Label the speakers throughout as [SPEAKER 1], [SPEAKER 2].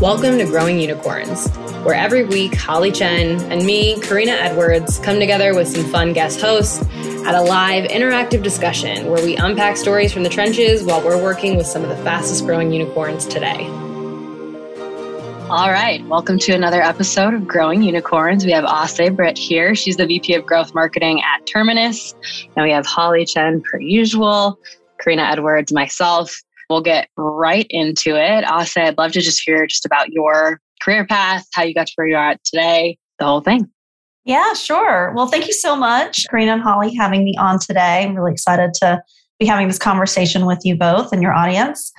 [SPEAKER 1] Welcome to Growing Unicorns, where every week Holly Chen and me, Karina Edwards, come together with some fun guest hosts at a live interactive discussion where we unpack stories from the trenches while we're working with some of the fastest growing unicorns today.
[SPEAKER 2] All right, welcome to another episode of Growing Unicorns. We have Auseh Britt here. She's the VP of Growth Marketing at Terminus. And we have Holly Chen, per usual, Karina Edwards, myself. We'll get right into it. Auseh, I'd love to just hear just about your career path, how you got to where you're at today, the whole thing.
[SPEAKER 3] Yeah, sure. Well, thank you so much, Karina and Holly, having me on today. I'm really excited to be having this conversation with you both and your audience.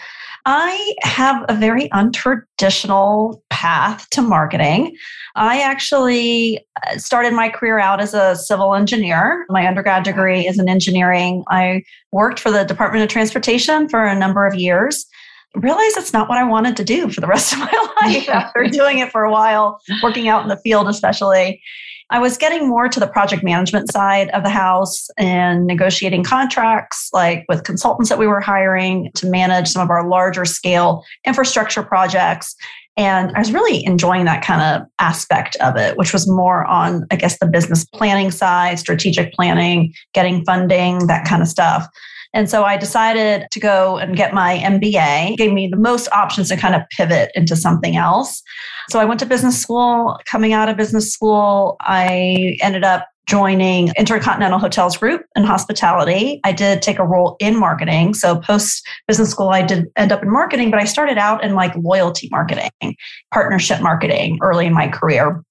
[SPEAKER 3] I have a very untraditional path to marketing. I actually uh, started my career out as a civil engineer. My undergrad degree is in engineering. I worked for the Department of Transportation for a number of years. Realized it's not what I wanted to do for the rest of my life after doing it for a while, working out in the field, especially. I was getting more to the project management side of the house and negotiating contracts, like with consultants that we were hiring to manage some of our larger scale infrastructure projects. And I was really enjoying that kind of aspect of it, which was more on, I guess, the business planning side, strategic planning, getting funding, that kind of stuff. And so I decided to go and get my MBA, it gave me the most options to kind of pivot into something else. So I went to business school. Coming out of business school, I ended up joining Intercontinental Hotels Group in hospitality. I did take a role in marketing. So post business school, I did end up in marketing, but I started out in like loyalty marketing, partnership marketing early in my career.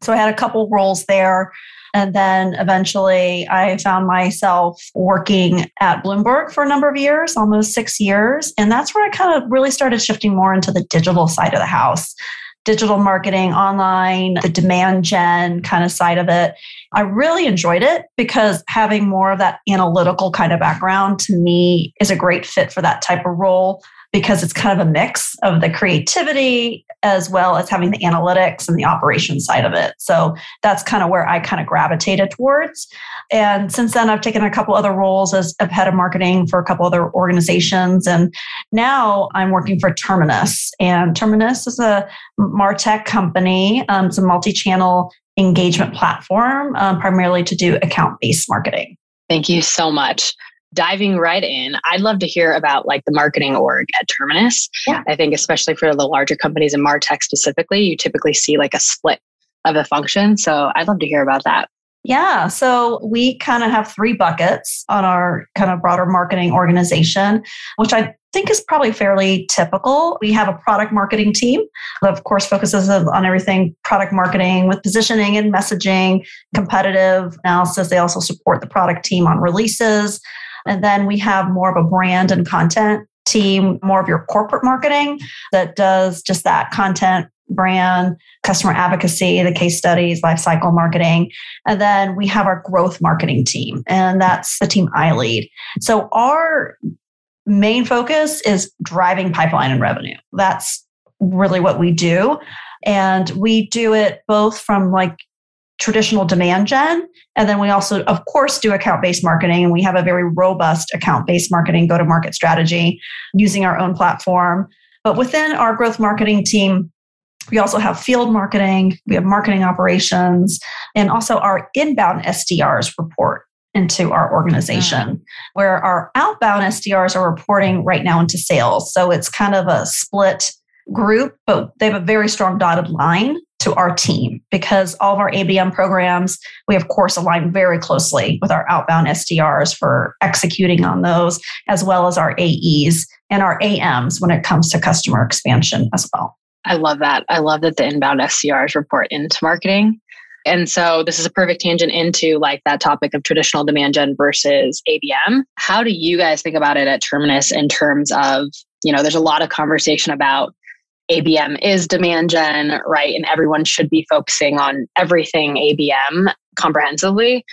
[SPEAKER 3] So I had a couple roles there. And then eventually I found myself working at Bloomberg for a number of years, almost six years. And that's where I kind of really started shifting more into the digital side of the house digital marketing, online, the demand gen kind of side of it. I really enjoyed it because having more of that analytical kind of background to me is a great fit for that type of role because it's kind of a mix of the creativity as well as having the analytics and the operation side of it. So that's kind of where I kind of gravitated towards. And since then, I've taken a couple other roles as a head of marketing for a couple other organizations. And now I'm working for Terminus. And Terminus is a Martech company, um, it's a multi channel engagement platform, um, primarily to do account based marketing.
[SPEAKER 2] Thank you so much diving right in, I'd love to hear about like the marketing org at Terminus. Yeah. I think especially for the larger companies and Martech specifically, you typically see like a split of a function. So I'd love to hear about that.
[SPEAKER 3] Yeah. So we kind of have three buckets on our kind of broader marketing organization, which I think is probably fairly typical. We have a product marketing team that, of course, focuses on everything product marketing with positioning and messaging, competitive analysis. They also support the product team on releases. And then we have more of a brand and content team, more of your corporate marketing that does just that content brand, customer advocacy, the case studies, life cycle marketing. And then we have our growth marketing team, and that's the team I lead. So our main focus is driving pipeline and revenue. That's really what we do. And we do it both from like traditional demand gen. And then we also, of course, do account based marketing. And we have a very robust account based marketing go to market strategy using our own platform. But within our growth marketing team, we also have field marketing, we have marketing operations, and also our inbound SDRs report into our organization, mm. where our outbound SDRs are reporting right now into sales. So it's kind of a split group, but they have a very strong dotted line to our team because all of our ABM programs, we of course align very closely with our outbound SDRs for executing on those, as well as our AEs and our AMs when it comes to customer expansion as well.
[SPEAKER 2] I love that. I love that the inbound SDRs report into marketing. And so this is a perfect tangent into like that topic of traditional demand gen versus ABM. How do you guys think about it at Terminus in terms of, you know, there's a lot of conversation about ABM is demand gen, right? And everyone should be focusing on everything ABM comprehensively.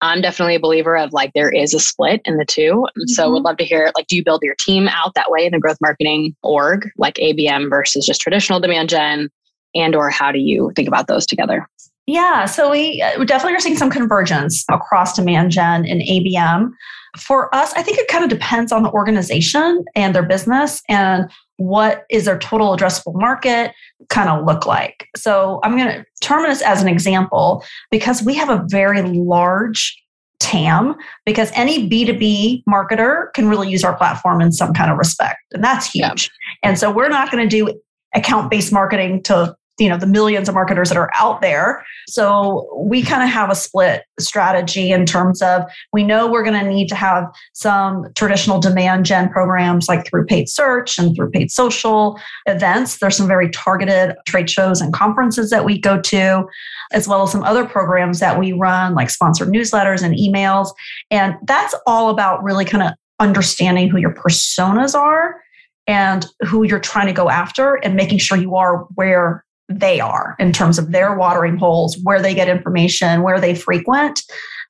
[SPEAKER 2] I'm definitely a believer of like there is a split in the 2 mm-hmm. So would love to hear like do you build your team out that way in the growth marketing org, like ABM versus just traditional demand gen? And or how do you think about those together?
[SPEAKER 3] Yeah, so we, uh, we definitely are seeing some convergence across demand gen and ABM. For us, I think it kind of depends on the organization and their business and what is their total addressable market kind of look like. So I'm going to Terminus as an example because we have a very large TAM because any B2B marketer can really use our platform in some kind of respect. And that's huge. Yeah. And so we're not going to do account based marketing to you know the millions of marketers that are out there. So we kind of have a split strategy in terms of we know we're going to need to have some traditional demand gen programs like through paid search and through paid social events. There's some very targeted trade shows and conferences that we go to as well as some other programs that we run like sponsored newsletters and emails. And that's all about really kind of understanding who your personas are and who you're trying to go after and making sure you are where they are in terms of their watering holes, where they get information, where they frequent.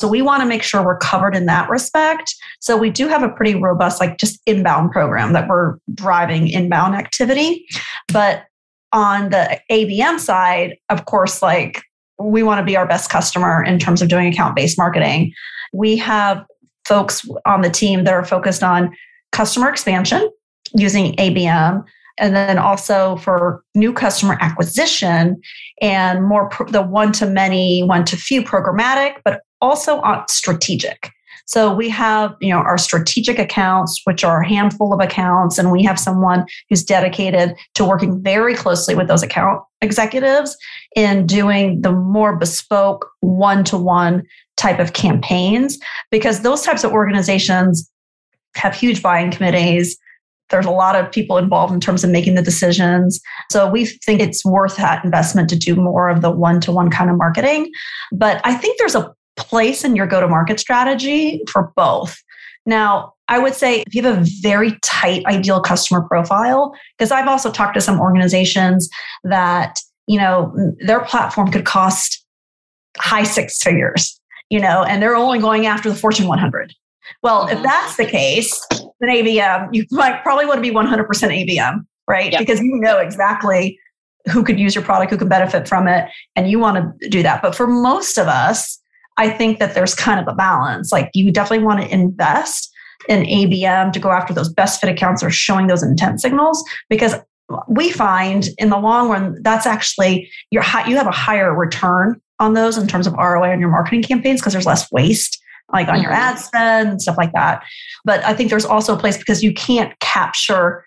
[SPEAKER 3] So we want to make sure we're covered in that respect. So we do have a pretty robust, like just inbound program that we're driving inbound activity. But on the ABM side, of course, like we want to be our best customer in terms of doing account based marketing. We have folks on the team that are focused on customer expansion using ABM and then also for new customer acquisition and more pro- the one to many, one to few programmatic, but also strategic. So we have, you know, our strategic accounts, which are a handful of accounts, and we have someone who's dedicated to working very closely with those account executives in doing the more bespoke one-to-one type of campaigns because those types of organizations have huge buying committees there's a lot of people involved in terms of making the decisions. So we think it's worth that investment to do more of the one to one kind of marketing. But I think there's a place in your go to market strategy for both. Now, I would say if you have a very tight ideal customer profile, because I've also talked to some organizations that, you know, their platform could cost high six figures, you know, and they're only going after the Fortune 100. Well, if mm-hmm. that's the case, then ABM, you might probably want to be 100% ABM, right? Yep. Because you know exactly who could use your product, who could benefit from it, and you want to do that. But for most of us, I think that there's kind of a balance. Like you definitely want to invest in ABM to go after those best fit accounts or showing those intent signals because we find in the long run that's actually your you have a higher return on those in terms of ROI on your marketing campaigns because there's less waste like on mm-hmm. your ad spend and stuff like that. But I think there's also a place because you can't capture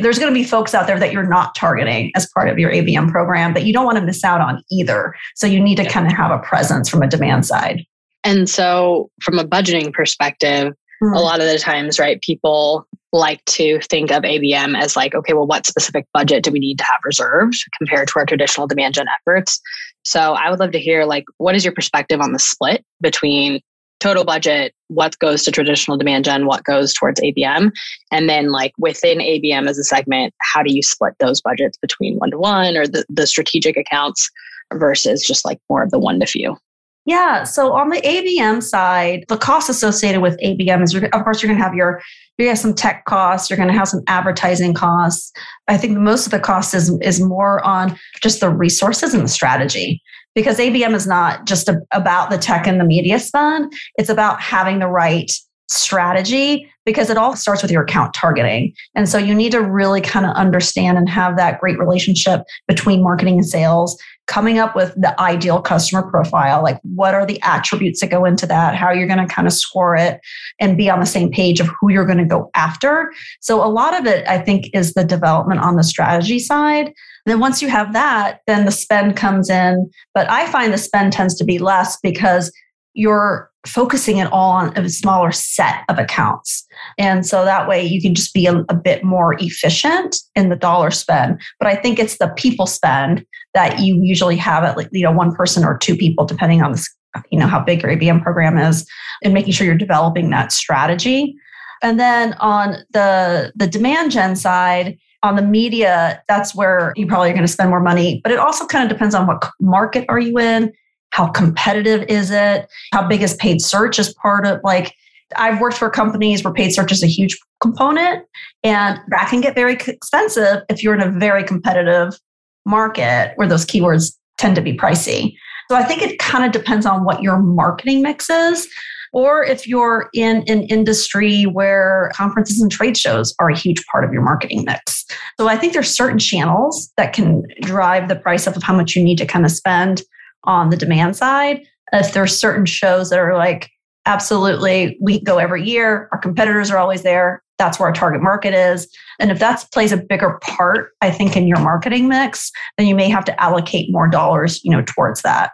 [SPEAKER 3] there's going to be folks out there that you're not targeting as part of your ABM program that you don't want to miss out on either. So you need to kind of have a presence from a demand side.
[SPEAKER 2] And so, from a budgeting perspective, mm-hmm. a lot of the times, right, people like to think of ABM as like, okay, well, what specific budget do we need to have reserved compared to our traditional demand gen efforts? So, I would love to hear, like, what is your perspective on the split between total budget, what goes to traditional demand gen, what goes towards ABM. And then like within ABM as a segment, how do you split those budgets between one to one or the, the strategic accounts versus just like more of the one to few?
[SPEAKER 3] Yeah. So on the ABM side, the cost associated with ABM is, of course, you're going to have your, you have some tech costs, you're going to have some advertising costs. I think most of the cost is, is more on just the resources and the strategy because ABM is not just a, about the tech and the media spend. It's about having the right strategy because it all starts with your account targeting. And so you need to really kind of understand and have that great relationship between marketing and sales, coming up with the ideal customer profile. Like, what are the attributes that go into that? How you're going to kind of score it and be on the same page of who you're going to go after. So, a lot of it, I think, is the development on the strategy side. And then once you have that, then the spend comes in. But I find the spend tends to be less because you're focusing it all on a smaller set of accounts. And so that way you can just be a, a, bit more efficient in the dollar spend. But I think it's the people spend that you usually have at like, you know, one person or two people, depending on this, you know, how big your ABM program is and making sure you're developing that strategy. And then on the the demand gen side, on the media, that's where you probably are going to spend more money. But it also kind of depends on what market are you in, how competitive is it, how big is paid search as part of like. I've worked for companies where paid search is a huge component, and that can get very expensive if you're in a very competitive market where those keywords tend to be pricey. So I think it kind of depends on what your marketing mix is. or if you're in an industry where conferences and trade shows are a huge part of your marketing mix. So I think there's certain channels that can drive the price up of how much you need to kind of spend on the demand side. If there's certain shows that are like, absolutely, we go every year, our competitors are always there, that's where our target market is. And if that plays a bigger part, I think, in your marketing mix, then you may have to allocate more dollars, you know, towards that.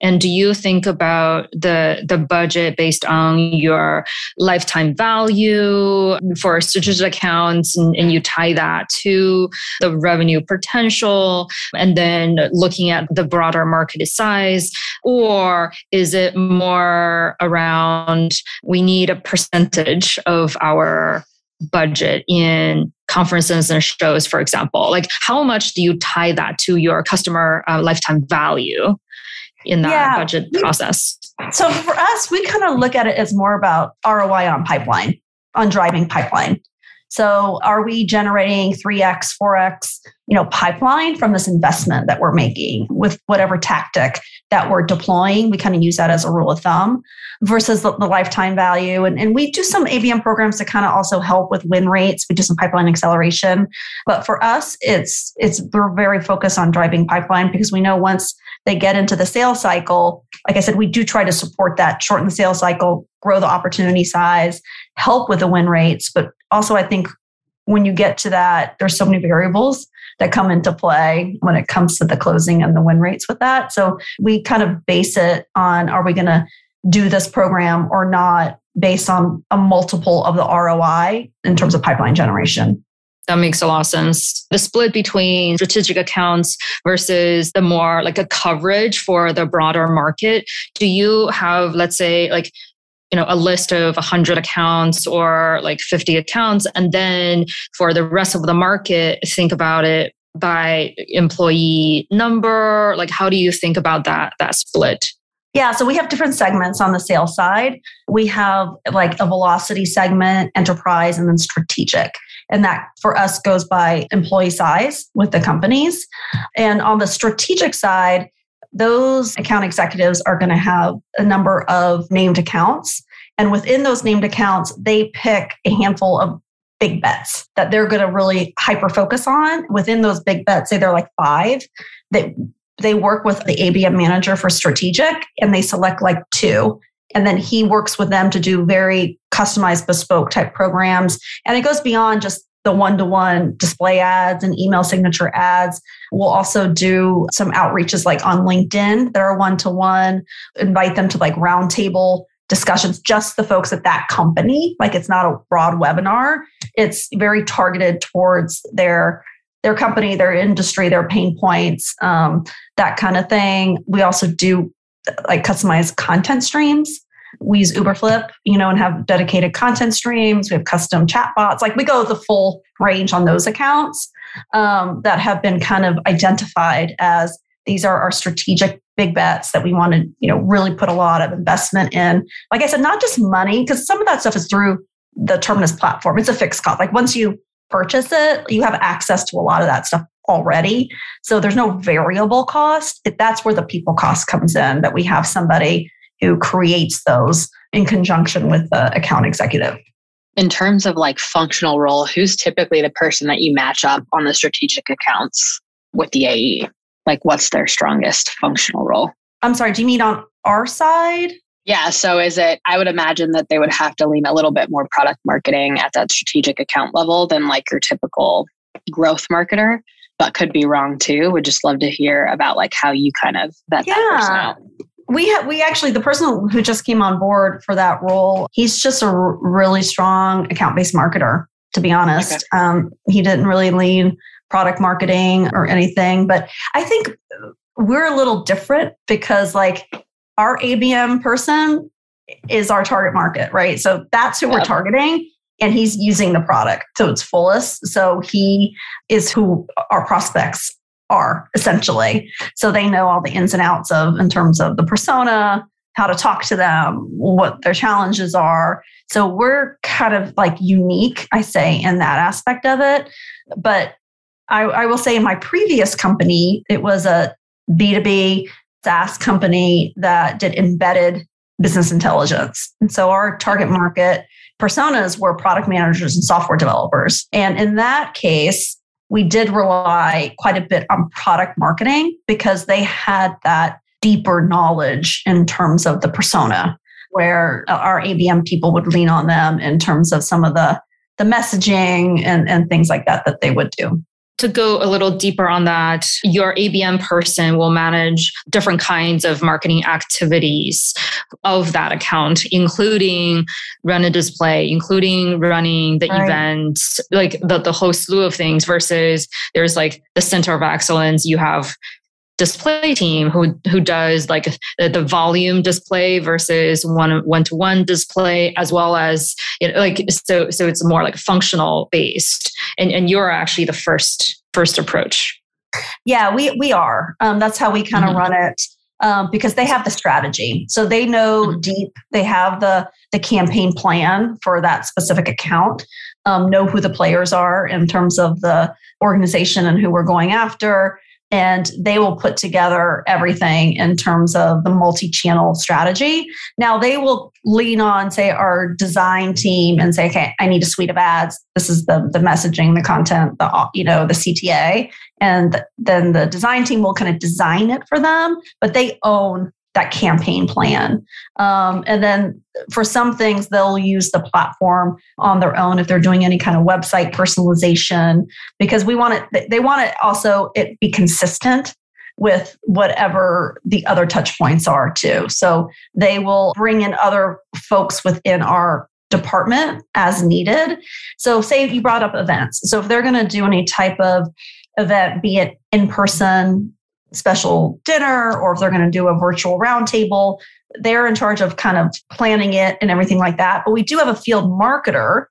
[SPEAKER 4] And do you think about the the budget based on your lifetime value for strategic accounts and, and, you tie that to the revenue potential and then looking at the broader market size? Or is it more around we need a percentage of our budget in conferences and shows, for example? Like, how much do you tie that to your customer uh, lifetime value in that yeah. budget process?
[SPEAKER 3] So, for us, we kind of look at it as more about ROI on pipeline, on driving pipeline. So, are we generating 3x, 4x, you know, pipeline from this investment that we're making with whatever tactic that we're deploying? We kind of use that as a rule of thumb versus the, the lifetime value. And, and we do some ABM programs to kind of also help with win rates. We do some pipeline acceleration. But for us, it's it's we're very focused on driving pipeline because we know once they get into the sales cycle, like I said, we do try to support that, shorten the sales cycle, grow the opportunity size, help with the win rates. But also, I think when you get to that, there's so many variables that come into play when it comes to the closing and the win rates with that. So we kind of base it on are we going to do this program or not based on a multiple of the ROI in terms of pipeline generation.
[SPEAKER 4] That makes a lot of sense. The split between strategic accounts versus the more like a coverage for the broader market. Do you have, let's say, like, you know, a list of 100 accounts or like 50 accounts, and then for the rest of the market, think about it by employee number. Like, how do you think about that that split?
[SPEAKER 3] Yeah, so we have different segments on the sales side. We have like a velocity segment, enterprise, and then strategic. And that for us goes by employee size with the companies. And on the strategic side, those account executives are going to have a number of named accounts. And within those named accounts, they pick a handful of big bets that they're going to really hyper focus on. Within those big bets, say they're like five, that they work with the ABM manager for strategic and they select like two and then he works with them to do very customized bespoke type programs and it goes beyond just the one-to-one display ads and email signature ads. We'll also do some outreaches like on linkedin. That are one-to-one. Invite them to like roundtable discussions just the folks at that company. Like it's not a broad webinar. It's very targeted towards their their company their industry their pain points um, that kind of thing. We also do like customized content streams. We use Uberflip, you know, and have dedicated content streams. We have custom chatbots. Like we go the full range on those accounts um, that have been kind of identified as these are our strategic big bets that we want to, you know, really put a lot of investment in. Like I said, not just money, because some of that stuff is through the Terminus platform. It's a fixed cost. Like once you purchase it, you have access to a lot of that stuff already. So there's no variable cost. That's where the people cost comes in, that we have somebody who creates those in conjunction with the account executive.
[SPEAKER 2] In terms of like functional role, who's typically the person that you match up on the strategic accounts with the AE? Like, what's their strongest functional role?
[SPEAKER 3] I'm sorry, do you mean on our side?
[SPEAKER 2] Yeah. So is it, I would imagine that they would have to lean a little bit more product marketing at that strategic account level than like your typical growth marketer but could be wrong too. Would just love to hear about like how you kind of vet yeah. that person out.
[SPEAKER 3] We have we actually the person who just came on board for that role. He's just a r- really strong account based marketer. To be honest, okay. um, he didn't really lean product marketing or anything. But I think we're a little different because like our ABM person is our target market, right? So that's who we're targeting and he's using the product to its fullest. So he is who our prospects are essentially. So they know all the ins and outs of in terms of the persona, how to talk to them, what their challenges are. So we're kind of like unique, I say, in that aspect of it. But I, I will say in my previous company, it was a B2B SaaS company that did embedded business intelligence. And so our target market personas were product managers and software developers. And in that case, we did rely quite a bit on product marketing because they had that deeper knowledge in terms of the persona where our ABM people would lean on them in terms of some of the the messaging and, and things like that that they would do
[SPEAKER 4] to go a little deeper on that, your ABM person will manage different kinds of marketing activities of that account, including run a display, including running the right. events, like the, the whole slew of things versus there's like the center of excellence. You have display team who who does like the, the volume display versus one one to one display as well as you know, like so so it's more like functional based. And and you're actually the first first approach.
[SPEAKER 3] Yeah we we are. Um, that's how we kind of mm-hmm. run it um, because they have the strategy. So they know mm-hmm. deep they have the the campaign plan for that specific account um, know who the players are in terms of the organization and who we're going after and they will put together everything in terms of the multi-channel strategy. Now they will lean on say our design team and say okay i need a suite of ads. This is the the messaging the content the you know the cta and then the design team will kind of design it for them but they own that campaign plan. Um, and then for some things, they'll use the platform on their own if they're doing any kind of website personalization, because we want it, they want it also it be consistent with whatever the other touch points are too. So they will bring in other folks within our department as needed. So say you brought up events. So if they're going to do any type of event, be it in person, special dinner or if they're going to do a virtual roundtable. They're in charge of kind of planning it and everything like that. But we do have a field marketer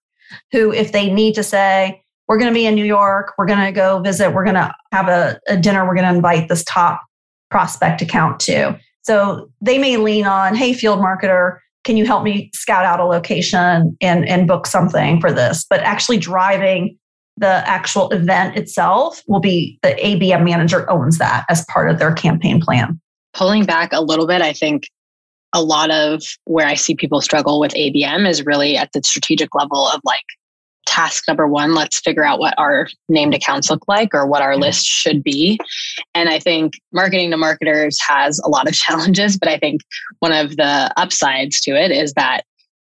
[SPEAKER 3] who, if they need to say, we're going to be in New York, we're going to go visit, we're going to have a, a dinner, we're going to invite this top prospect account to. So they may lean on, hey, field marketer, can you help me scout out a location and, and book something for this? But actually driving the actual event itself will be the ABM manager owns that as part of their campaign plan.
[SPEAKER 2] Pulling back a little bit, I think a lot of where I see people struggle with ABM is really at the strategic level of like task number one, let's figure out what our named accounts look like or what our list should be. And I think marketing to marketers has a lot of challenges, but I think one of the upsides to it is that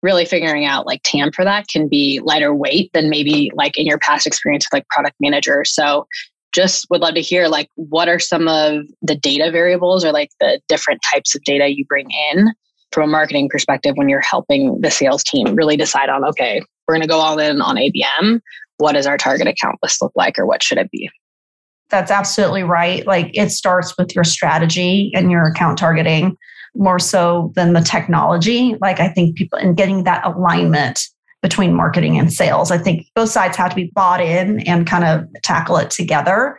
[SPEAKER 2] really figuring out like TAM for that can be lighter weight than maybe like in your past experience with like product manager. So just would love to hear like what are some of the data variables or like the different types of data you bring in from a marketing perspective when you're helping the sales team really decide on okay we're going to go all in on abm what does our target account list look like or what should it be?
[SPEAKER 3] That's absolutely right. Like it starts with your strategy and your account targeting more so than the technology. Like I think people in getting that alignment between marketing and sales. I think both sides have to be bought in and kind of tackle it together.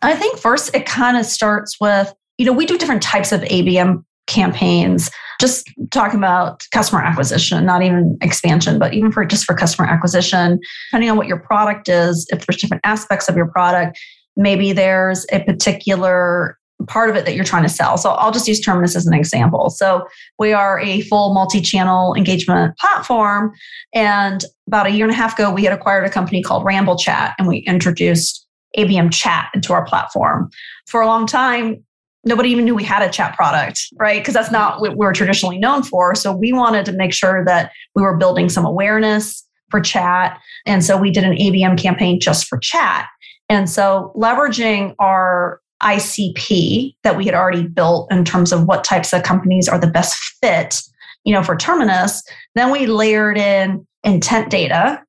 [SPEAKER 3] I think first it kind of starts with, you know, we do different types of ABM campaigns, just talking about customer acquisition, not even expansion, but even for just for customer acquisition, depending on what your product is, if there's different aspects of your product, maybe there's a particular part of it that you're trying to sell. So I'll just use Terminus as an example. So we are a full multi-channel engagement platform. And about a year and a half ago, we had acquired a company called Ramble Chat and we introduced ABM chat into our platform. For a long time, nobody even knew we had a chat product, right? Because that's not what we're traditionally known for. So we wanted to make sure that we were building some awareness for chat. And so we did an ABM campaign just for chat. And so leveraging our ICP that we had already built in terms of what types of companies are the best fit, you know, for Terminus. Then we layered in intent data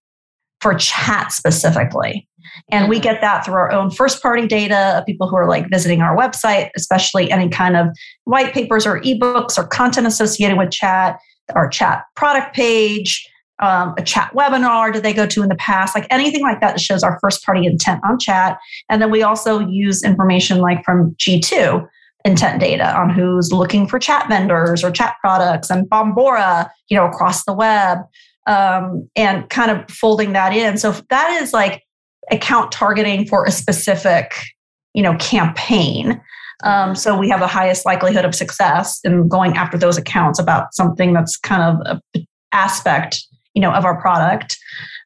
[SPEAKER 3] for chat specifically. And we mm-hmm. get that through our own first party data of people who are like visiting our website, especially any kind of white papers or ebooks or content associated with chat, our chat product page, um, a chat webinar did they go to in the past like anything like that that shows our first party intent on chat. And then we also use information like from g2 intent data on who's looking for chat vendors or chat products and bombora you know across the web um, and kind of folding that in. So that is like account targeting for a specific you know campaign. Um, so we have the highest likelihood of success in going after those accounts about something that's kind of a aspect, you know, of our product.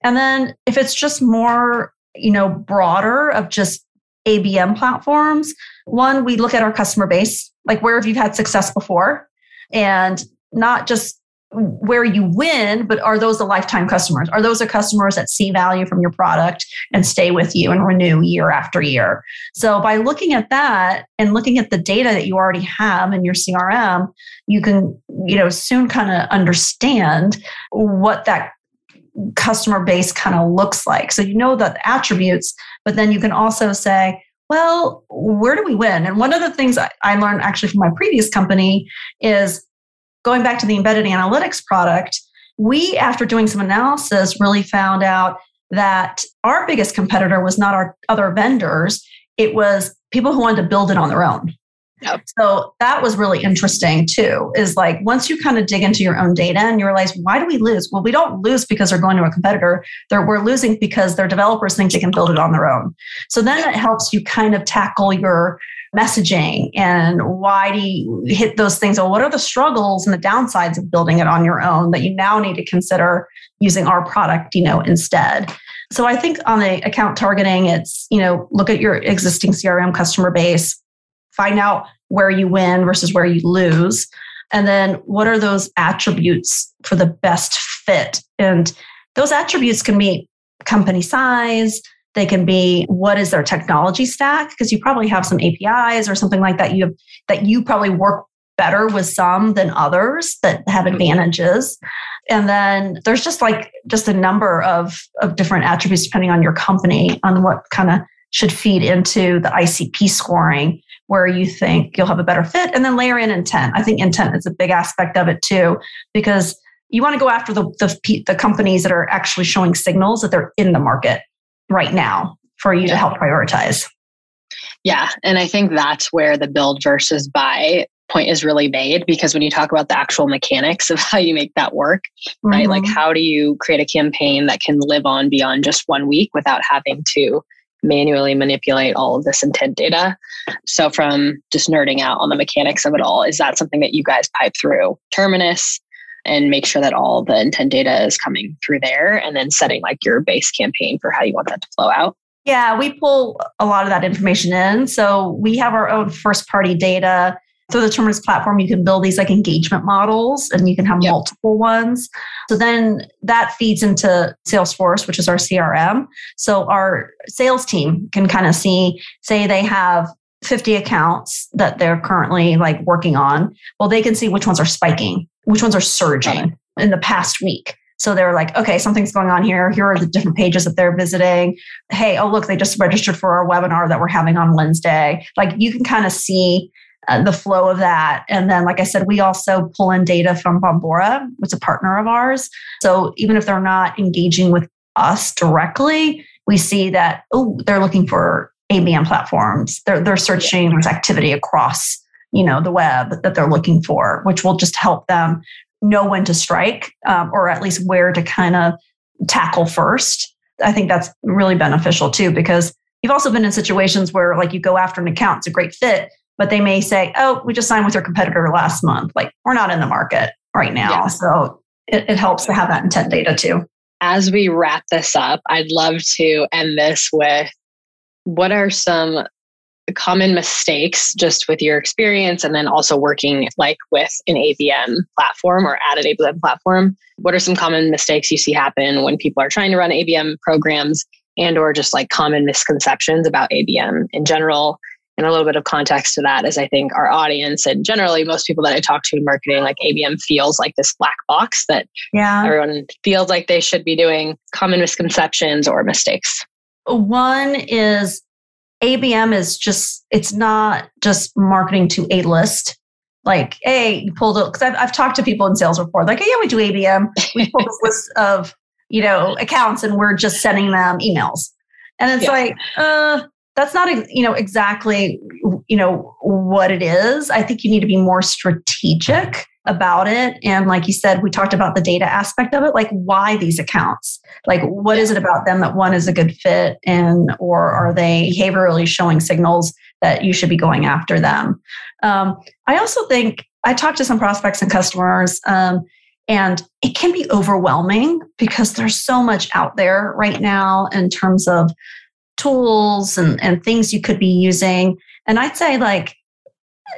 [SPEAKER 3] And then if it's just more, you know, broader of just ABM platforms, one, we look at our customer base, like where have you had success before? And not just where you win, but are those the lifetime customers? Are those the customers that see value from your product and stay with you and renew year after year? So by looking at that and looking at the data that you already have in your CRM, you can, you know, soon kind of understand what that customer base kind of looks like. So you know the attributes, but then you can also say, well, where do we win? And one of the things I learned actually from my previous company is going back to the embedded analytics product, we, after doing some analysis, really found out that our biggest competitor was not our other vendors, it was people who wanted to build it on their own. Yep. So that was really interesting too. Is like once you kind of dig into your own data and you realize why do we lose? Well, we don't lose because they're going to a competitor. They're, we're losing because their developers think they can build it on their own. So then it helps you kind of tackle your messaging and why do you hit those things? Or what are the struggles and the downsides of building it on your own that you now need to consider using our product you know instead? So i think on the account targeting it's you know look at your existing crm customer base find out where you win versus where you lose and then what are those attributes for the best fit? And those attributes can be company size they can be what is their technology stack because you probably have some APIs or something like that you have that you probably work better with some than others that have mm-hmm. advantages. And then there's just like just a number of of different attributes depending on your company on what kind of should feed into the ICP scoring where you think you'll have a better fit and then layer in intent. I think intent is a big aspect of it too because you want to go after the, the, the companies that are actually showing signals that they're in the market right now for you yeah. to help prioritize.
[SPEAKER 2] Yeah. And I think that's where the build versus buy point is really made because when you talk about the actual mechanics of how you make that work, mm-hmm. right? Like, mm-hmm. how do you create a campaign that can live on beyond just one week without having to manually manipulate all of this intent data? So, from just nerding out on the mechanics of it all, is that something that you guys pipe through Terminus? And make sure that all the intent data is coming through there and then setting like your base campaign for how you want that to flow out.
[SPEAKER 3] Yeah, we pull a lot of that information in. So we have our own first party data. Through the Terminus platform, you can build these like engagement models and you can have yep. multiple ones. So then that feeds into Salesforce, which is our CRM. So our sales team can kind of see, say they have 50 accounts that they're currently like working on. Well, they can see which ones are spiking which ones are surging in the past week. So they're like, okay, something's going on here. Here are the different pages that they're visiting. Hey, oh, look, they just registered for our webinar that we're having on Wednesday. Like you can kind of see uh, the flow of that. And then, like I said, we also pull in data from Bombora, which is a partner of ours. So even if they're not engaging with us directly, we see that, oh, they're looking for ABM platforms. They're, they're searching there's activity across you know the web that they're looking for which will just help them know when to strike um, or at least where to kind of tackle first. I think that's really beneficial too because you've also been in situations where like you go after an account it's a great fit but they may say oh we just signed with your competitor last month. Like we're not in the market right now. Yeah. so it, it helps to have that intent data too.
[SPEAKER 2] As we wrap this up i'd love to end this with what are some common mistakes just with your experience and then also working like with an ABM platform or at an ABM platform? What are some common mistakes you see happen when people are trying to run ABM programs and or just like common misconceptions about ABM in general? And a little bit of context to that is I think our audience and generally most people that I talk to in marketing, like ABM feels like this black box that yeah. everyone feels like they should be doing common misconceptions or mistakes.
[SPEAKER 3] One is ABM is just, it's not just marketing to a list. Like, hey, you pulled it, because I've, I've talked to people in sales report, like, hey, yeah, we do ABM. We pull this list of, you know, accounts and we're just sending them emails. And it's yeah. like, uh, that's not, you know, exactly, you know, what it is. I think you need to be more strategic about it. And like you said, we talked about the data aspect of it, like why these accounts? Like what is it about them that one is a good fit and or are they behaviorally showing signals that you should be going after them. Um, I also think I talked to some prospects and customers, um, and it can be overwhelming because there's so much out there right now in terms of tools and, and things you could be using. And I'd say, like,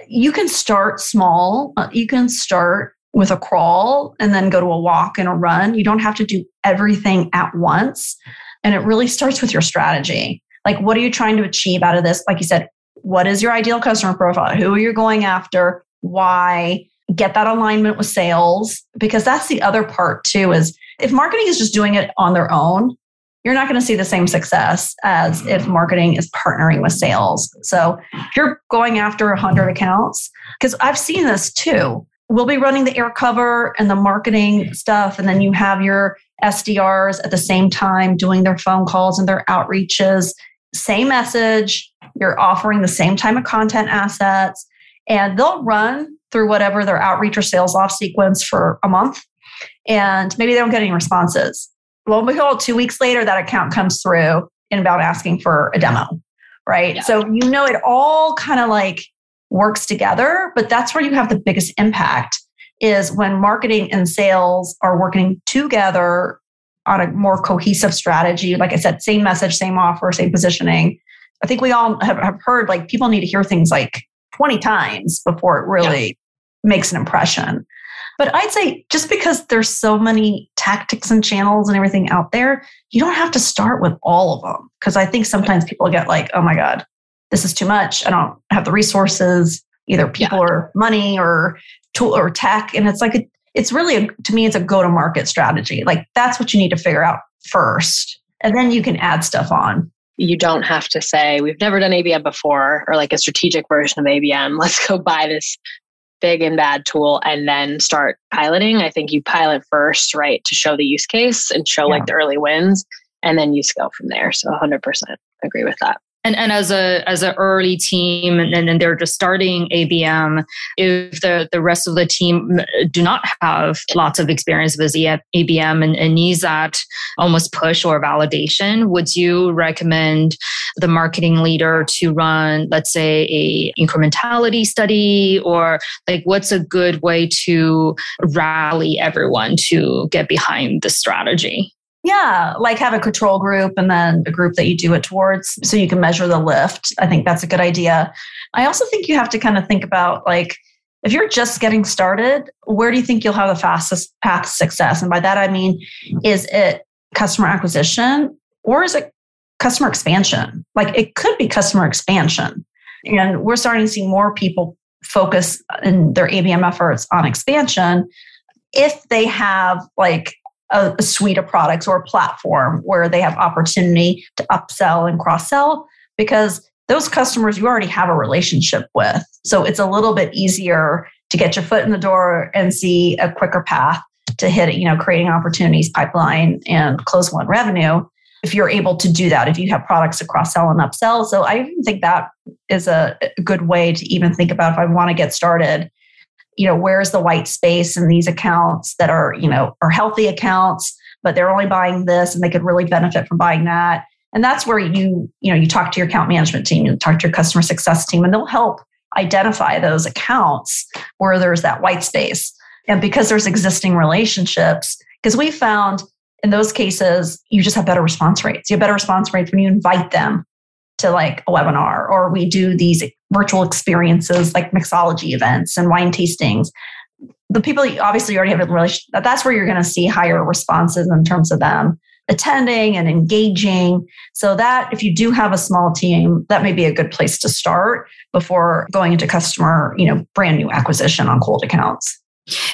[SPEAKER 3] you can start small. Uh, you can start with a crawl and then go to a walk and a run. You don't have to do everything at once. And it really starts with your strategy. Like, what are you trying to achieve out of this? Like you said, what is your ideal customer profile? Who are you going after? Why? Get that alignment with sales because that's the other part too is if marketing is just doing it on their own, you're not going to see the same success as mm-hmm. if marketing is partnering with sales. So if you're going after 100 accounts, because I've seen this too. We'll be running the air cover and the marketing stuff, and then you have your SDRs at the same time doing their phone calls and their outreaches. Same message, you're offering the same type of content assets, and they'll run through whatever their outreach or sales off sequence for a month. And maybe they don't get any responses lo and behold, two weeks later, that account comes through inbound asking for a demo, right? Yeah. So you know it all kind of like works together, but that's where you have the biggest impact is when marketing and sales are working together on a more cohesive strategy. Like I said, same message, same offer, same positioning. I think we all have, have heard like people need to hear things like 20 times before it really yeah. makes an impression. But I'd say just because there's so many tactics and channels and everything out there, you don't have to start with all of them. Because I think sometimes people get like, oh my God, this is too much. I don't have the resources, either people yeah. or money or tool or tech. And it's like, a, it's really, a, to me, it's a go to market strategy. Like that's what you need to figure out first. And then you can add stuff on
[SPEAKER 2] you don't have to say we've never done abm before or like a strategic version of abm let's go buy this big and bad tool and then start piloting. I think you pilot first, right, to show the use case and show yeah. like the early wins, and then you scale from there. So 100% agree with that
[SPEAKER 4] and and as a as an early team and, and they're just starting abm if the the rest of the team uh, do not have lots of experience with abm and, and needs that almost push or validation would you recommend the marketing leader to run let's say a incrementality study? Or like what's a good way to rally everyone to get behind the strategy
[SPEAKER 3] yeah, like have a control group and then a group that you do it towards so you can measure the lift. I think that's a good idea. I also think you have to kind of think about like if you're just getting started, where do you think you'll have the fastest path to success? And by that I mean is it customer acquisition or is it customer expansion? Like it could be customer expansion. And we're starting to see more people focus in their ABM efforts on expansion if they have like a, a suite of products or a platform where they have opportunity to upsell and cross sell because those customers you already have a relationship with. So it's a little bit easier to get your foot in the door and see a quicker path to hit, you know, creating opportunities, pipeline, and close one revenue. If you're able to do that, if you have products to cross sell and upsell. So I even think that is a good way to even think about if I want to get started you know where's the white space in these accounts that are you know are healthy accounts but they're only buying this and they could really benefit from buying that. And that's where you you know you talk to your account management team you talk to your customer success team and they'll help identify those accounts where there's that white space. And because there's existing relationships because we found in those cases you just have better response rates. You have better response rates when you invite them to like a webinar or we do these virtual experiences like mixology events and wine tastings. The people you obviously already have a relationship that's where you're going to see higher responses in terms of them attending and engaging. So that if you do have a small team that may be a good place to start before going into customer you know brand new acquisition on cold accounts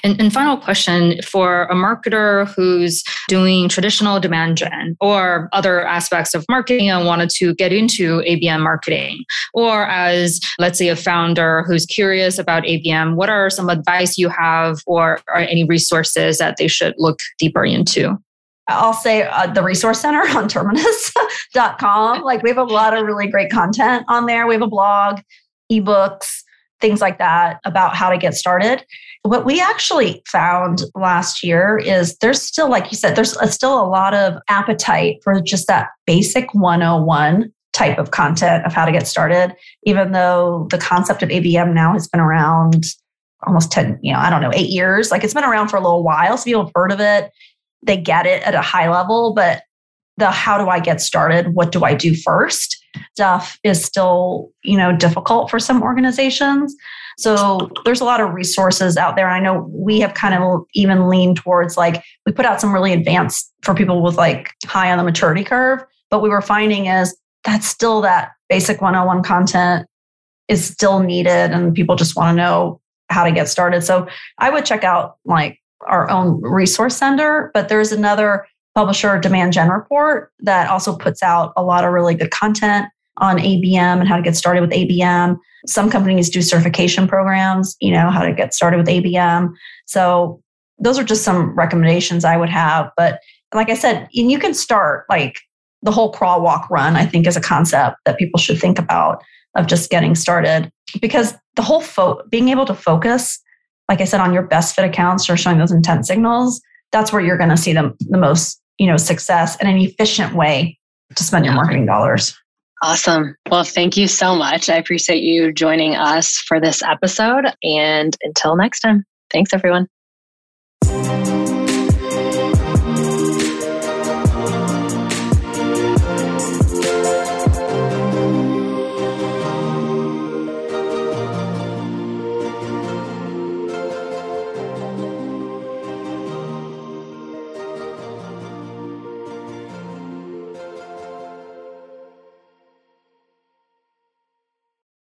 [SPEAKER 4] and, and, final question for a marketer who's doing traditional demand gen or other aspects of marketing and wanted to get into ABM marketing, or as let's say a founder who's curious about ABM, what are some advice you have or, or any resources that they should look deeper into?
[SPEAKER 3] I'll say uh, the resource center on terminus.com. like we have a lot of really great content on there. We have a blog, ebooks, things like that about how to get started what we actually found last year is there's still, like you said, there's still a lot of appetite for just that basic 101 type of content of how to get started, even though the concept of ABM now has been around almost 10, you know, I don't know, eight years. Like it's been around for a little while. So people have heard of it. They get it at a high level, but the how do I get started? What do I do first? Stuff is still, you know, difficult for some organizations. So there's a lot of resources out there. I know we have kind of even leaned towards like we put out some really advanced for people with like high on the maturity curve. But we were finding is that's still that basic 101 content is still needed and people just want to know how to get started. So I would check out like our own resource center, but there's another publisher, Demand Gen Report, that also puts out a lot of really good content on ABM and how to get started with ABM. Some companies do certification programs, you know, how to get started with ABM. So those are just some recommendations I would have. But like I said, you can start like the whole crawl, walk, run, I think is a concept that people should think about of just getting started because the whole fo- being able to focus, like I said, on your best fit accounts or showing those intent signals, that's where you're going to see them the most, you know, success and an efficient way to spend your marketing dollars.
[SPEAKER 2] Awesome. Well, thank you so much. I appreciate you joining us for this episode. And until next time, thanks everyone.